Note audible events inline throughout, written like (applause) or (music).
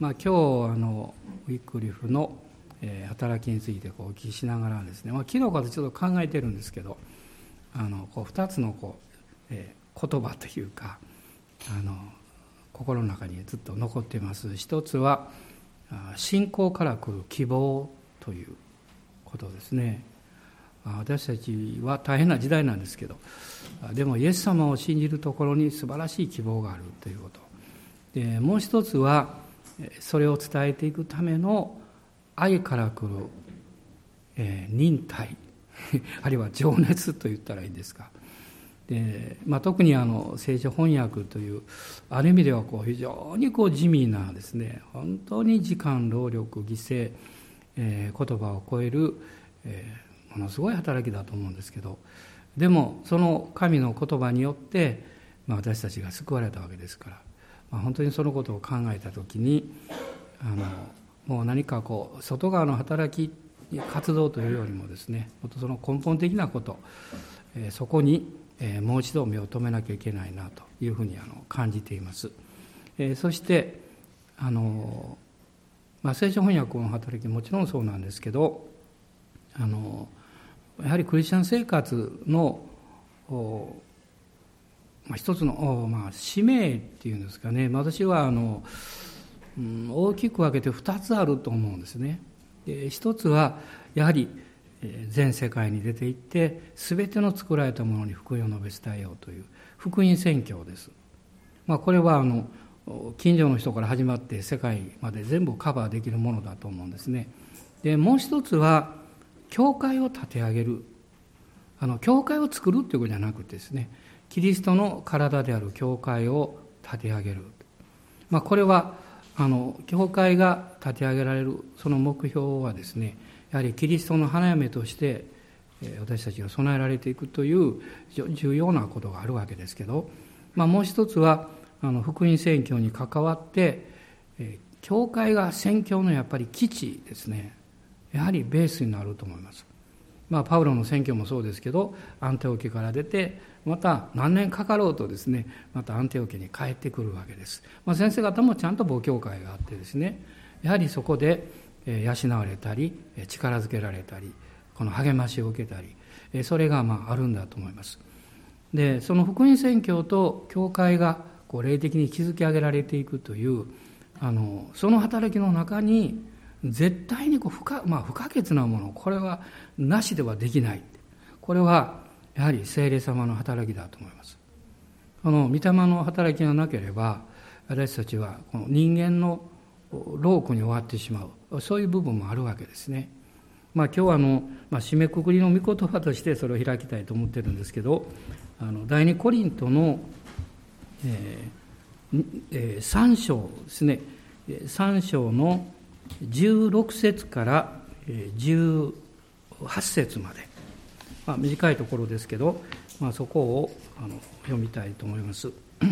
まあ、今日あのウィックリフの、えー、働きについてこうお聞きしながらですね、まあ、昨日からちょっと考えてるんですけどあのこう2つのこう、えー、言葉というかあの心の中にずっと残っています。一つは信仰から来る希望ということですね。私たちは大変な時代なんですけどでもイエス様を信じるところに素晴らしい希望があるということ。でもう一つはそれを伝えていくための愛から来る、えー、忍耐 (laughs) あるいは情熱と言ったらいいですか。で、まあ、特にあの聖書翻訳というある意味ではこう非常にこう地味なですね本当に時間労力犠牲、えー、言葉を超える、えー、ものすごい働きだと思うんですけどでもその神の言葉によって、まあ、私たちが救われたわけですから、まあ、本当にそのことを考えた時にあのもう何かこう外側の働き活動というよりもですねもっとその根本的なこと、えー、そこに、えー、もう一度目を留めなきゃいけないなというふうにあの感じています。えー、そしてあの、まあ、聖書翻訳の働きもちろんそうなんですけどあのやはりクリスチャン生活のまあ、一つの、まあ、使命っていうんですかね私はあの、うん、大きく分けて2つあると思うんですね。で一つはやはり全世界に出て行って全ての作られたものに福音を述べ伝えようという福音宣教です。まあ、これはあの近所の人から始まって世界まで全部カバーできるものだと思うんですね。でもう一つは教会を立て上げるあの教会を作るということじゃなくてですねキリストの体である教会を立て上げる、まあ、これはあの教会が立て上げられるその目標はですねやはりキリストの花嫁として私たちが備えられていくという重要なことがあるわけですけど、まあ、もう一つはあの福音宣教に関わって教会が宣教のやっぱり基地ですねやはりベースになると思います。まあ、パウロの選挙もそうですけどアンテオ家から出てまた何年かかろうとですねまたアンテオ家に帰ってくるわけです、まあ、先生方もちゃんと母教会があってですねやはりそこで養われたり力づけられたりこの励ましを受けたりそれがまああるんだと思います。でその福音宣教と教会がこう霊的に築き上げられていくというあのその働きの中に絶対にこう不可,、まあ、不可欠なものこれはなしではできない。これはやはり聖霊様の働きだと思います。この御霊の働きがなければ私たちはこの人間の労苦に終わってしまう。そういう部分もあるわけですね。まあ今日はあの、まあ、締めくくりの御言葉としてそれを開きたいと思ってるんですけどあの第二コリントの、えーえー、3章ですね。3章の16節から18節まで、まあ、短いところですけど、まあ、そこをあの読みたいと思います。(clears throat)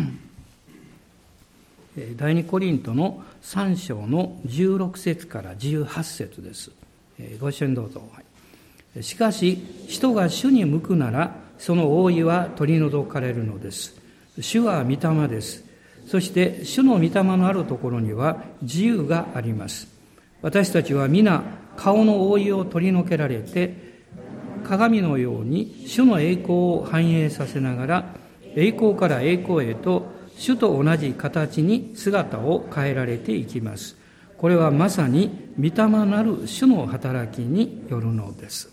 第二コリントの3章の16節から18節です。ご一緒にどうぞ。しかし、人が主に向くなら、その覆いは取り除かれるのです。主は御霊です。そして、主の御霊のあるところには自由があります。私たちは皆顔の覆いを取り除けられて鏡のように主の栄光を反映させながら栄光から栄光へと主と同じ形に姿を変えられていきます。これはまさに御霊なる主の働きによるのです。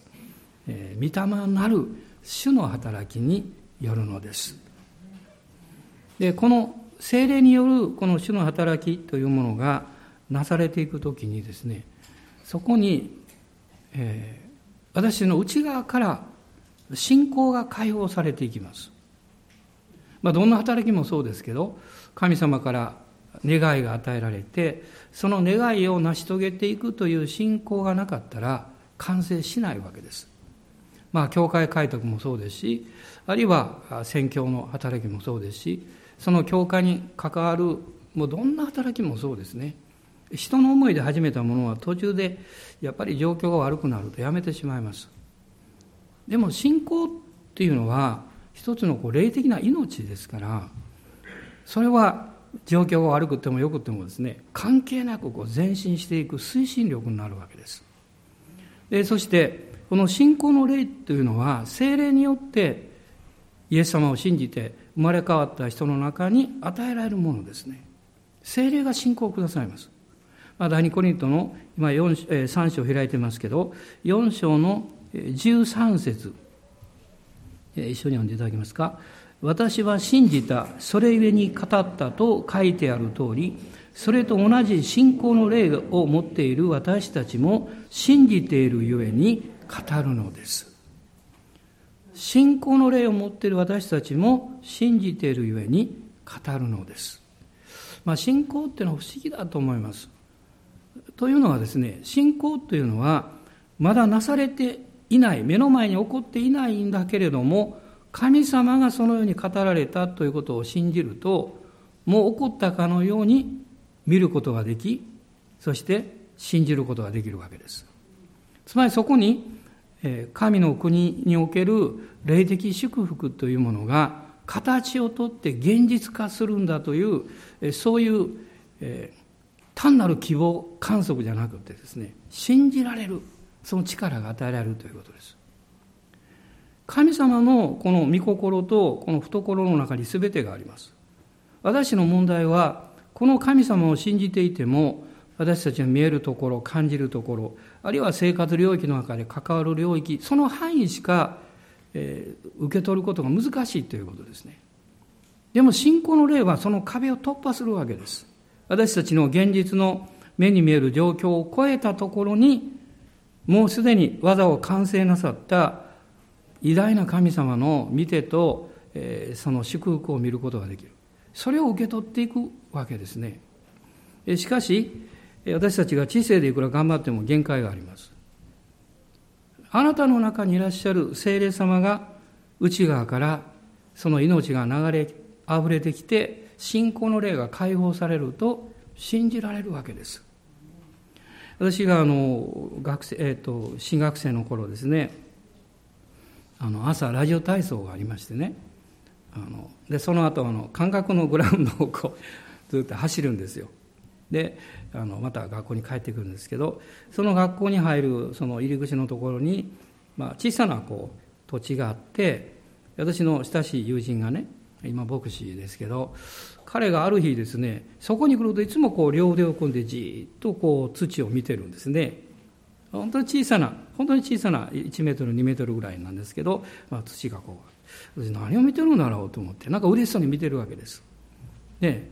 えー、御霊なる主の働きによるのです。で、この精霊によるこの主の働きというものがなされていくときにですねそこに、えー、私の内側から信仰が解放されていきます。まあ、どんな働きもそうですけど神様から願いが与えられてその願いを成し遂げていくという信仰がなかったら完成しないわけです。まあ、教会開拓もそうですしあるいは宣教の働きもそうですしその教会に関わるもうどんな働きもそうですね人の思いで始めたものは途中でやっぱり状況が悪くなるとやめてしまいます。でも信仰っていうのは一つのこう霊的な命ですからそれは状況が悪くてもよくてもですね関係なくこう前進していく推進力になるわけです。でそしてこの信仰の霊というのは精霊によってイエス様を信じて生まれ変わった人の中に与えられるものですね。精霊が信仰をくださいます、まあ、第二コリントの今4、え3章開いてますけど4章の13節え一緒に読んでいただけますか？私は信じた、それゆえに語ったと書いてある通り、それと同じ信仰の霊を持っている私たちも信じているゆえに語るのです。信仰の霊を持っている私たちも信じているゆえに語るのです。まあ、信仰っていうのは不思議だと思います。というのはですね、信仰というのはまだなされていない、目の前に起こっていないんだけれども、神様がそのように語られたということを信じると、もう起こったかのように見ることができ、そして信じることができるわけです。つまりそこに、神の国における霊的祝福というものが形をとって現実化するんだという、そういう、単なる希望観測じゃなくてですね、信じられる、その力が与えられるということです。神様のこの御心とこの懐の中に全てがあります。私の問題は、この神様を信じていても、私たちが見えるところ、感じるところ、あるいは生活領域の中で関わる領域、その範囲しか、えー、受け取ることが難しいということですね。でも信仰の霊はその壁を突破するわけです。私たちの現実の目に見える状況を超えたところに、もうすでに技を完成なさった偉大な神様の見てと、えー、その祝福を見ることができる。それを受け取っていくわけですね。しかし、私たちが知性でいくら頑張っても限界があります。あなたの中にいらっしゃる精霊様が内側からその命が流れ溢れてきて信仰の霊が解放されると信じられるわけです。私があの学生、えーと新学生の頃ですねあの朝ラジオ体操がありましてねあのでその後あの感覚のグラウンドをこう (laughs) ずっと走るんですよであのまた学校に帰ってくるんですけどその学校に入るその入り口のところに、まあ、小さなこう土地があって私の親しい友人がね今牧師ですけど彼がある日ですねそこに来るといつもこう両腕を組んでじっとこう土を見てるんですね本当に小さな、本当に小さな1メートル、2メートルぐらいなんですけど、まあ、土がこう、私何を見てるんだろうと思って、なんか嬉しそうに見てるわけです。で、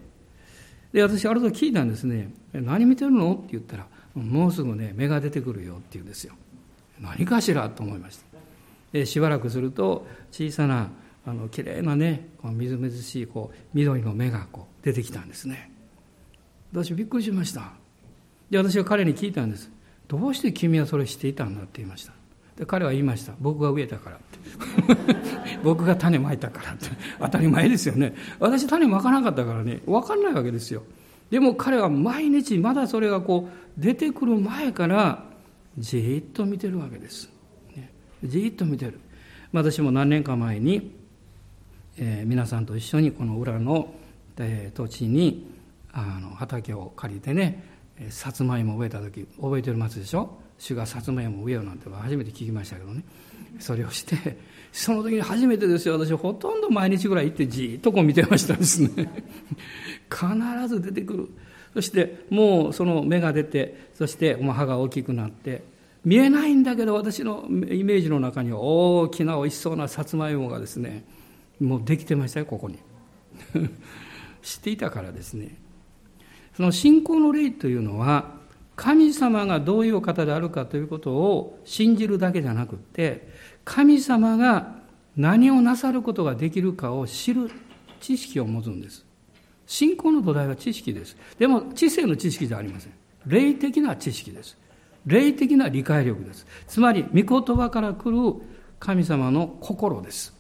で私、ある時聞いたんですね、何見てるの？って言ったら、もうすぐね、芽が出てくるよって言うんですよ。何かしらと思いました。しばらくすると、小さな、あの綺麗なね、このみずみずしいこう緑の芽がこう出てきたんですね。私、びっくりしました。で、私は彼に聞いたんです。どうして君はそれしていたんだって言いました。で彼は言いました。僕が植えたからって。(laughs) 僕が種まいたからって。当たり前ですよね。私種まかなかったからね。分かんないわけですよ。でも彼は毎日まだそれがこう出てくる前からじっと見てるわけです、ね、じっと見てる。私も何年か前に、えー、皆さんと一緒にこの裏の、えー、土地にあの畑を借りてねさつまいも植えた時覚えておりますでしょ？主がさつまいも植えようなんて初めて聞きましたけどね。それをしてその時に初めてですよ。私ほとんど毎日ぐらい行ってじっとこう見てましたですね。必ず出てくる。そしてもうその芽が出てそして葉が大きくなって見えないんだけど私のイメージの中には大きなおいしそうなさつまいもがですねもうできてましたよここに (laughs) 知っていたからですねその信仰の霊というのは、神様がどういう方であるかということを信じるだけじゃなくて、神様が何をなさることができるかを知る知識を持つんです。信仰の土台は知識です。でも知性の知識じゃありません。霊的な知識です。霊的な理解力です。つまり、御言葉から来る神様の心です。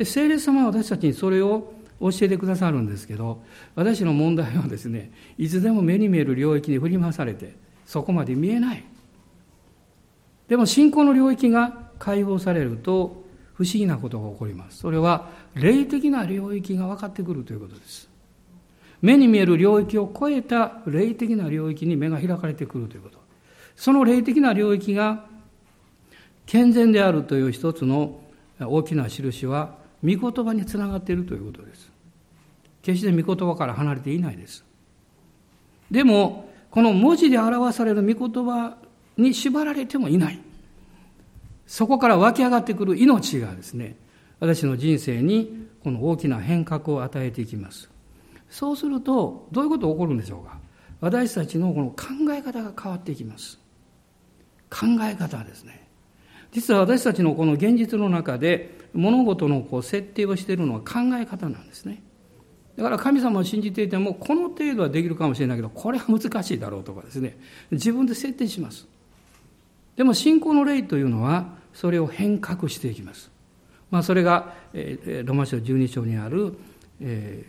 で、聖霊様は私たちにそれを教えてくださるんですけど私の問題はですねいつでも目に見える領域に振り回されてそこまで見えない。でも信仰の領域が解放されると不思議なことが起こります。それは霊的な領域が分かってくるということです。目に見える領域を超えた霊的な領域に目が開かれてくるということ。その霊的な領域が健全であるという一つの大きな印は、御言葉につながっているということです。決して御言葉から離れていないです。でも、この文字で表される御言葉に縛られてもいない。そこから湧き上がってくる命がですね、私の人生にこの大きな変革を与えていきます。そうすると、どういうことが起こるんでしょうか。私たちのこの考え方が変わっていきます。考え方ですね。実は私たちのこの現実の中で物事のこう設定をしているのは考え方なんですね。だから神様を信じていても、この程度はできるかもしれないけど、これは難しいだろうとかですね、自分で設定します。でも信仰の霊というのは、それを変革していきます。まあ、それが、えー、ロマ書12章にある、え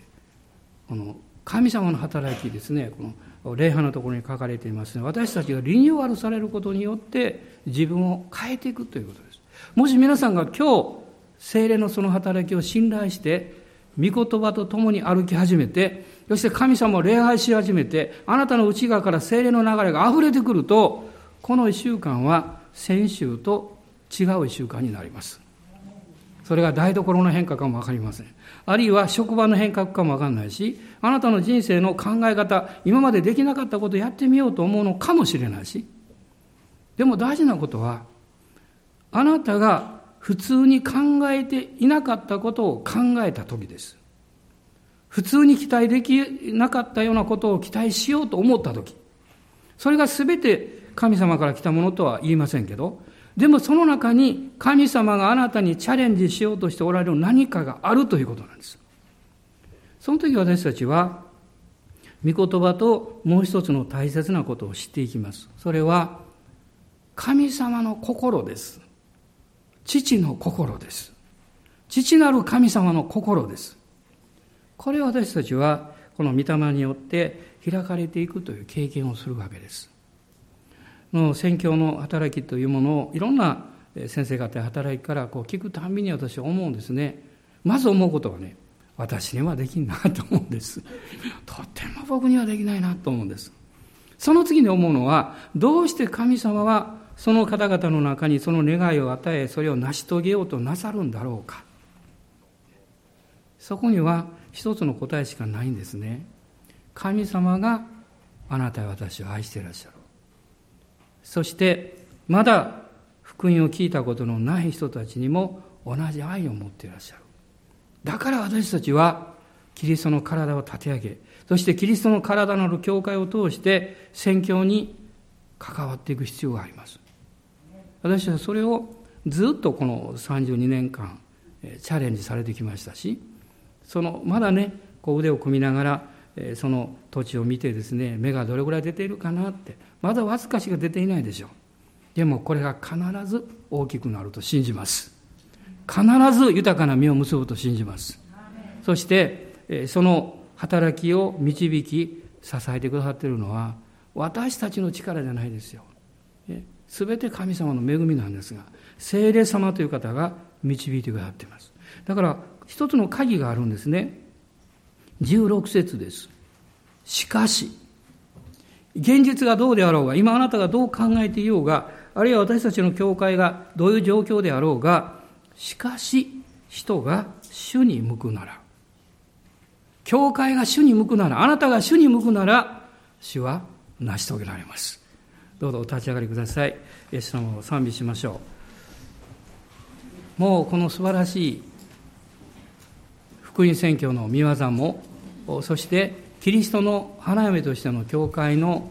ー、この神様の働きですね、この礼拝のところに書かれていますね。私たちがリニューアルされることによって自分を変えていくということです。もし皆さんが今日、精霊のその働きを信頼して、御言葉と共に歩き始めて、そして神様を礼拝し始めて、あなたの内側から精霊の流れが溢れてくると、この一週間は先週と違う一週間になります。それが台所の変化かもわかりません。あるいは職場の変革かもわかんないし、あなたの人生の考え方、今までできなかったことをやってみようと思うのかもしれないし、でも大事なことは、あなたが普通に考えていなかったことを考えた時です。普通に期待できなかったようなことを期待しようと思った時。それが全て神様から来たものとは言いませんけど、でもその中に神様があなたにチャレンジしようとしておられる何かがあるということなんです。その時私たちは、御言葉ともう一つの大切なことを知っていきます。それは、神様の心です。父の心です。父なる神様の心です。これを私たちはこの御霊によって開かれていくという経験をするわけです。の宣教の働きというものをいろんな先生方や働きからこう聞くたびに私は思うんですね。まず思うことはね、私にはできんなと思うんです。とっても僕にはできないなと思うんです。その次に思うのは、どうして神様はその方々の中にその願いを与え、それを成し遂げようとなさるんだろうか。そこには一つの答えしかないんですね。神様があなたや私を愛していらっしゃる。そして、まだ福音を聞いたことのない人たちにも同じ愛を持っていらっしゃる。だから私たちはキリストの体を立て上げ、そしてキリストの体のある教会を通して宣教に関わっていく必要があります。私はそれをずっとこの32年間チャレンジされてきましたしそのまだねこう腕を組みながらその土地を見てですね芽がどれぐらい出ているかなってまだわずかしか出ていないでしょう。でもこれが必ず大きくなると信じます。必ず豊かな実を結ぶと信じます。そしてその働きを導き支えてくださっているのは私たちの力じゃないですよ。すべて神様の恵みなんですが、聖霊様という方が導いてくださっています。だから、一つの鍵があるんですね。16節です。しかし、現実がどうであろうが、今あなたがどう考えていようが、あるいは私たちの教会がどういう状況であろうが、しかし、人が主に向くなら、教会が主に向くなら、あなたが主に向くなら、主は成し遂げられます。どうぞお立ち上がりください。イエス様を賛美しましょう。もうこの素晴らしい福音宣教の見業も、そしてキリストの花嫁としての教会の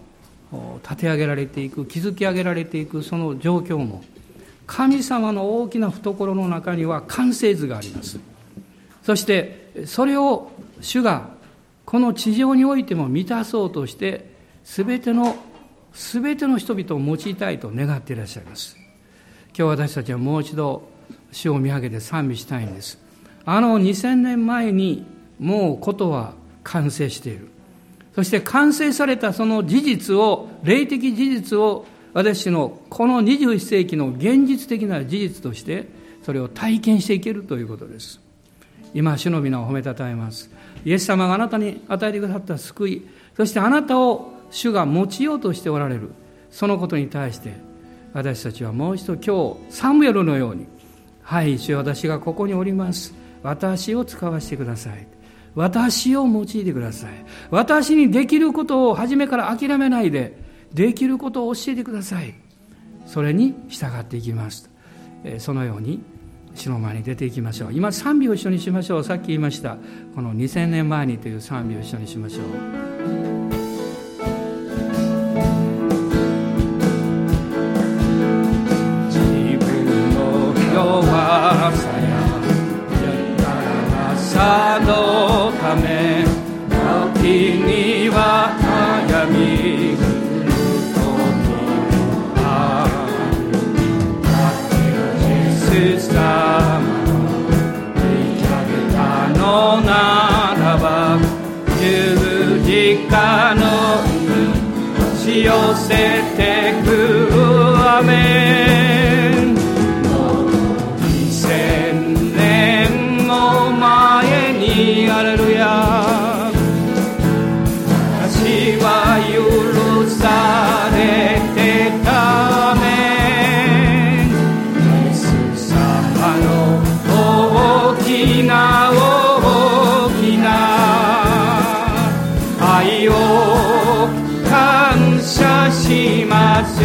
立て上げられていく、築き上げられていくその状況も、神様の大きな懐の中には完成図があります。そしてそれを主がこの地上においても満たそうとして、すべてのすべての人々を用いたいと願っていらっしゃいます。今日私たちはもう一度主を見上げて賛美したいんです。あの2000年前にもうことは完成している。そして完成されたその事実を、霊的事実を私のこの21世紀の現実的な事実としてそれを体験していけるということです。今、主の皆を褒めたたえます。イエス様があなたに与えてくださった救いそしてあなたを主が持ちようとしておられる。そのことに対して私たちはもう一度今日サムエルのように「はい主私がここにおります。私を使わせてください」私を用いてください。私にできることを初めから諦めないでできることを教えてください。それに従っていきます。そのように主の前に出ていきましょう。今賛美を一緒にしましょう。さっき言いましたこの2000年前にという賛美を一緒にしましょう。さのため時には悩みス様見上げたのならば十字架のし寄せ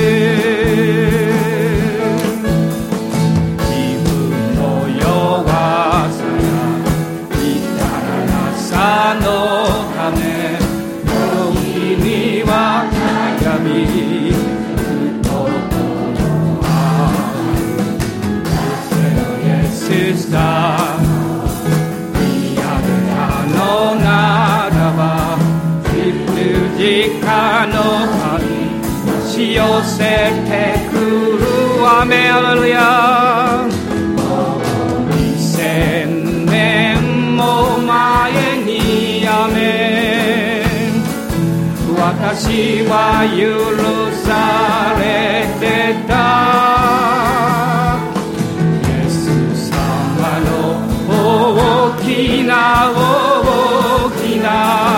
ま雨アレルヤ二千年も前に雨私は許されてた。イエス様の大きな大きな。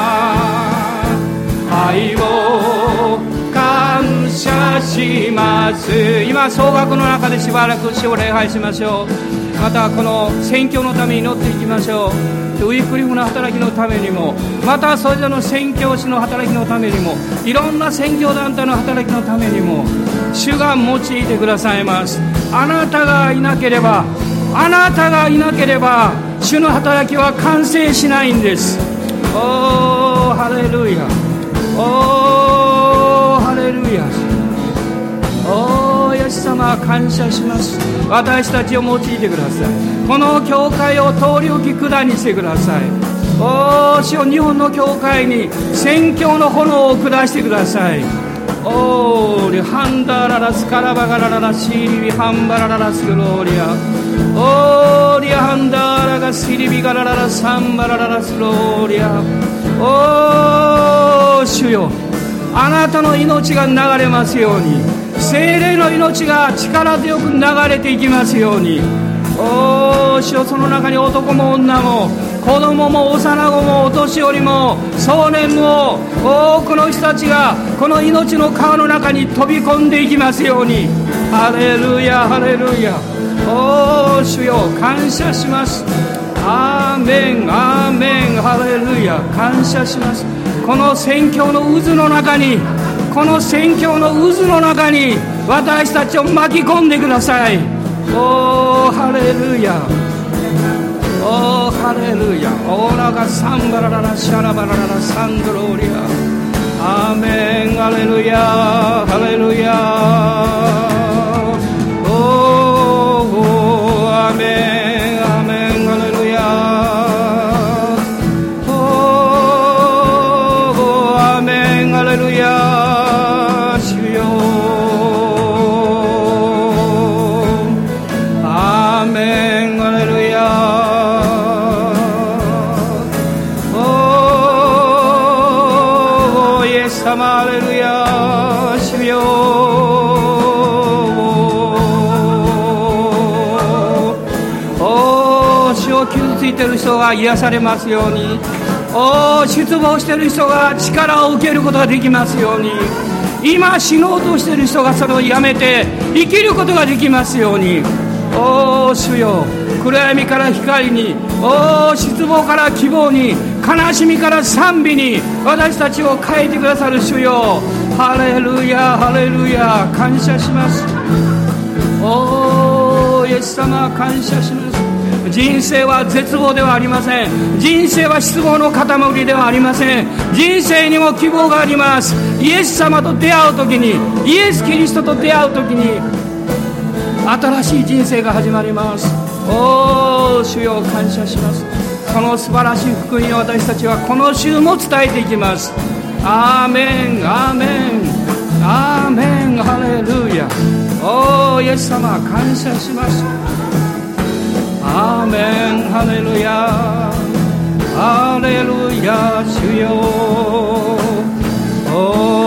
します今総額の中でしばらく主を礼拝しましょう。またこの宣教のために祈っていきましょうウィークリフの働きのためにもまたそれぞれの宣教師の働きのためにもいろんな宣教団体の働きのためにも主が用いてくださいます。あなたがいなければあなたがいなければ主の働きは完成しないんです。おーハレルヤ。おーハレルヤ。おーイエス様感謝します。私たちを用いてください。この教会を通り置き管にしてください。おー主よ日本の教会に宣教の炎を下してください。おーリハンダララスカラバガラララシーリハンバラララスグローリア。おーリハンダラガシリビガラララサンバラララスローリア。おー主よあなたの命が流れますように。精霊の命が力強く流れていきますように。おお主よその中に男も女も子供も幼子もお年寄りも少年も多くの人たちがこの命の川の中に飛び込んでいきますように。ハレルヤハレルヤ。おお主よ感謝します。アーメンアーメン。ハレルヤ感謝します。この宣教の渦の中にこの宣教の渦の中に私たちを巻き込んでください。おーハレルヤ。おーハレルヤ。おーラがサンバラララシャラバラララサンドローリア。アーメンハレルヤ。てる人が癒されますように。お失望している人が力を受けることができますように。今死のうとしている人がそれをやめて生きることができますように。おお主よ。暗闇から光に。おお失望から希望に。悲しみから賛美に。私たちを変えてくださる主よ。ハレルヤハレルヤ。感謝します。おおイエス様感謝します。人生は絶望ではありません。人生は失望の塊ではありません。人生にも希望があります。イエス様と出会う時にイエス・キリストと出会う時に新しい人生が始まります。おお主よ感謝します。この素晴らしい福音を私たちはこの週も伝えていきます。アーメンアーメン。アーメンハレルヤ。おおイエス様感謝します。 아멘. 할렐루야. 할렐루야 주여. 오.